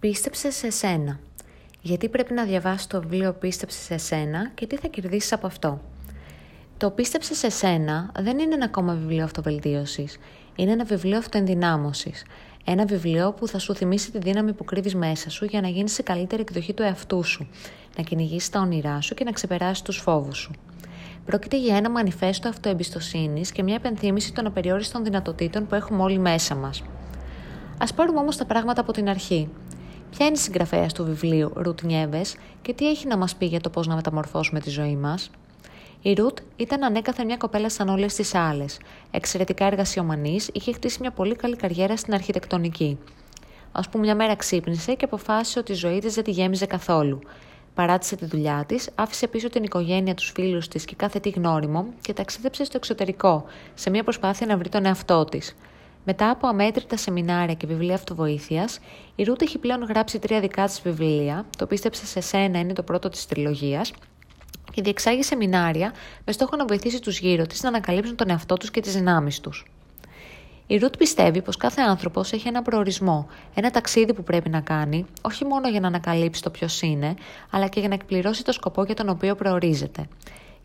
Πίστεψε σε σένα. Γιατί πρέπει να διαβάσεις το βιβλίο Πίστεψε σε σένα και τι θα κερδίσεις από αυτό. Το Πίστεψε σε σένα δεν είναι ένα ακόμα βιβλίο αυτοβελτίωσης. Είναι ένα βιβλίο αυτοενδυνάμωσης. Ένα βιβλίο που θα σου θυμίσει τη δύναμη που κρύβεις μέσα σου για να γίνεις σε καλύτερη εκδοχή του εαυτού σου, να κυνηγήσει τα όνειρά σου και να ξεπεράσεις τους φόβους σου. Πρόκειται για ένα μανιφέστο αυτοεμπιστοσύνης και μια επενθύμηση των απεριόριστων δυνατοτήτων που έχουμε όλοι μέσα μας. Α πάρουμε όμως τα πράγματα από την αρχή. Ποια είναι η συγγραφέα του βιβλίου Ρουτ Νιέβες και τι έχει να μας πει για το πώς να μεταμορφώσουμε τη ζωή μας; Η Ρουτ ήταν ανέκαθεν μια κοπέλα σαν όλες τις άλλες. Εξαιρετικά εργασιομανής, είχε χτίσει μια πολύ καλή καριέρα στην αρχιτεκτονική. Α πούμε, μια μέρα ξύπνησε και αποφάσισε ότι η ζωή της δεν τη γέμιζε καθόλου. Παράτησε τη δουλειά της, άφησε πίσω την οικογένεια, τους φίλους της και κάθε τι γνώριμο και ταξίδεψε στο εξωτερικό, σε μια προσπάθεια να βρει τον εαυτό της. Μετά από αμέτρητα σεμινάρια και βιβλία αυτοβοήθειας, η Ρούτ έχει πλέον γράψει τρία δικά της βιβλία. Το πίστεψε σε σένα είναι το πρώτο της τριλογίας. Και διεξάγει σεμινάρια με στόχο να βοηθήσει τους γύρω της να ανακαλύψουν τον εαυτό τους και τις δυνάμεις τους. Η Ρουτ πιστεύει πως κάθε άνθρωπος έχει ένα προορισμό, ένα ταξίδι που πρέπει να κάνει, όχι μόνο για να ανακαλύψει το ποιος είναι, αλλά και για να εκπληρώσει το σκοπό για τον οποίο προορίζεται.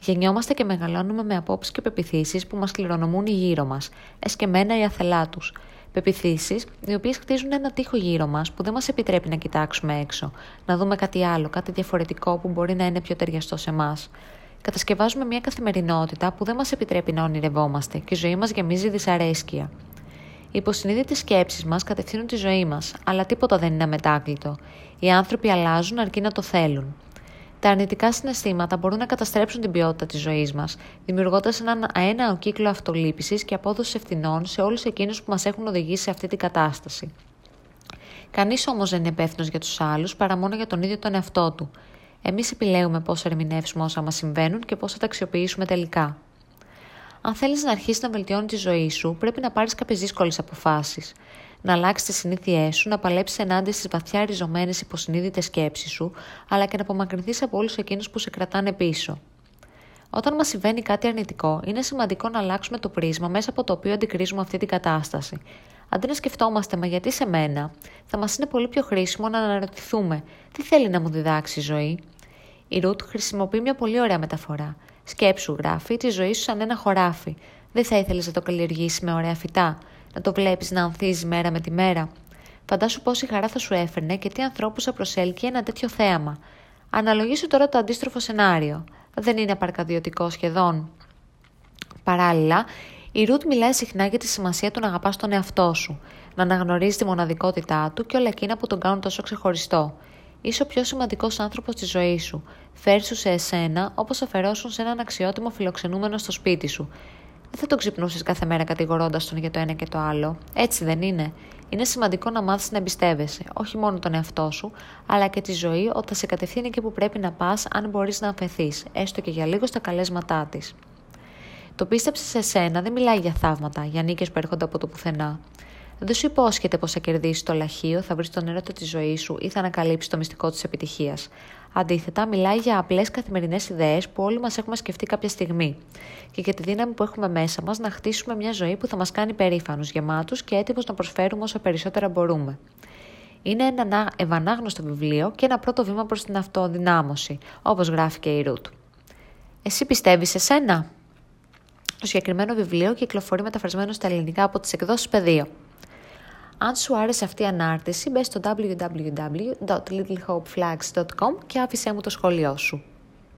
Γεννιόμαστε και μεγαλώνουμε με απόψεις και πεπιθήσεις που μας κληρονομούν οι γύρω μας, εσκεμμένα ή αθελά τους. Πεπιθήσεις, οι οποίες χτίζουν ένα τείχο γύρω μας που δεν μας επιτρέπει να κοιτάξουμε έξω, να δούμε κάτι άλλο, κάτι διαφορετικό που μπορεί να είναι πιο ταιριαστό σε εμάς. Κατασκευάζουμε μια καθημερινότητα που δεν μας επιτρέπει να ονειρευόμαστε και η ζωή μας γεμίζει δυσαρέσκεια. Οι υποσυνείδητες σκέψεις μας κατευθύνουν τη ζωή μας, αλλά τίποτα δεν είναι αμετάκλητο. Οι άνθρωποι αλλάζουν αρκεί να το θέλουν. Τα αρνητικά συναισθήματα μπορούν να καταστρέψουν την ποιότητα της ζωής μας, δημιουργώντας έναν αέναο κύκλο αυτολύπησης και απόδοσης ευθυνών σε όλους εκείνους που μας έχουν οδηγήσει σε αυτή την κατάσταση. Κανείς όμως δεν είναι υπεύθυνος για τους άλλους παρά μόνο για τον ίδιο τον εαυτό του. Εμείς επιλέγουμε πώς θα ερμηνεύσουμε όσα μας συμβαίνουν και πώς θα τα αξιοποιήσουμε τελικά. Αν θέλεις να αρχίσεις να βελτιώνεις τη ζωή σου, πρέπει να πάρεις κάποιες δύσκολες αποφάσεις να αλλάξει τις συνήθειές σου, να παλέψεις ενάντια στις βαθιά ριζωμένες υποσυνείδητες σκέψεις σου, αλλά και να απομακρυνθείς από όλους εκείνους που σε κρατάνε πίσω. Όταν μας συμβαίνει κάτι αρνητικό, είναι σημαντικό να αλλάξουμε το πρίσμα μέσα από το οποίο αντικρίζουμε αυτή την κατάσταση. Αντί να σκεφτόμαστε, μα γιατί σε μένα, θα μας είναι πολύ πιο χρήσιμο να αναρωτηθούμε, τι θέλει να μου διδάξει η ζωή; Η Ρουτ χρησιμοποιεί μια πολύ ωραία μεταφορά. Σκέψου, γράφει, τη ζωή σου σαν ένα χωράφι. Δεν θα ήθελες να το καλλιεργήσεις με ωραία φυτά να το βλέπεις να ανθίζει μέρα με τη μέρα. Φαντάσου πόση χαρά θα σου έφερνε και τι ανθρώπους θα προσέλκυε ένα τέτοιο θέαμα. Αναλογήσου τώρα το αντίστροφο σενάριο. Δεν είναι απαρκαδιωτικό σχεδόν. Παράλληλα, η Ρουτ μιλάει συχνά για τη σημασία του να αγαπάς τον εαυτό σου, να αναγνωρίζεις τη μοναδικότητά του και όλα εκείνα που τον κάνουν τόσο ξεχωριστό. Είσαι ο πιο σημαντικός άνθρωπος της ζωής σου. Φέρει σου σε εσένα όπως αφαιρώσουν σε έναν αξιότιμο φιλοξενούμενο στο σπίτι σου δεν θα τον ξυπνούσες κάθε μέρα κατηγορώντας τον για το ένα και το άλλο. Έτσι δεν είναι. Είναι σημαντικό να μάθεις να εμπιστεύεσαι, όχι μόνο τον εαυτό σου, αλλά και τη ζωή όταν σε κατευθύνει εκεί που πρέπει να πας, αν μπορείς να αφαιθείς, έστω και για λίγο στα καλέσματά της. Το πίστεψες σε σένα δεν μιλάει για θαύματα, για νίκες που έρχονται από το πουθενά. Δεν σου υπόσχεται πως θα κερδίσεις το λαχείο, θα βρεις τον έρωτα της ζωής σου ή θα ανακαλύψεις το μυστικό της επιτυχίας. Αντίθετα, μιλάει για απλές καθημερινές ιδέες που όλοι μας έχουμε σκεφτεί κάποια στιγμή και για τη δύναμη που έχουμε μέσα μας να χτίσουμε μια ζωή που θα μας κάνει περήφανους, γεμάτους και έτοιμους να προσφέρουμε όσο περισσότερα μπορούμε. Είναι ένα ευανάγνωστο βιβλίο και ένα πρώτο βήμα προς την αυτοδυνάμωση, όπως γράφει και η Ρουτ. Εσύ πιστεύεις σε σένα; Το συγκεκριμένο βιβλίο κυκλοφορεί μεταφρασμένο στα ελληνικά από τις εκδόσεις Πεδίο. Αν σου άρεσε αυτή η ανάρτηση, μπες στο www.littlehopeflags.com και άφησέ μου το σχόλιο σου.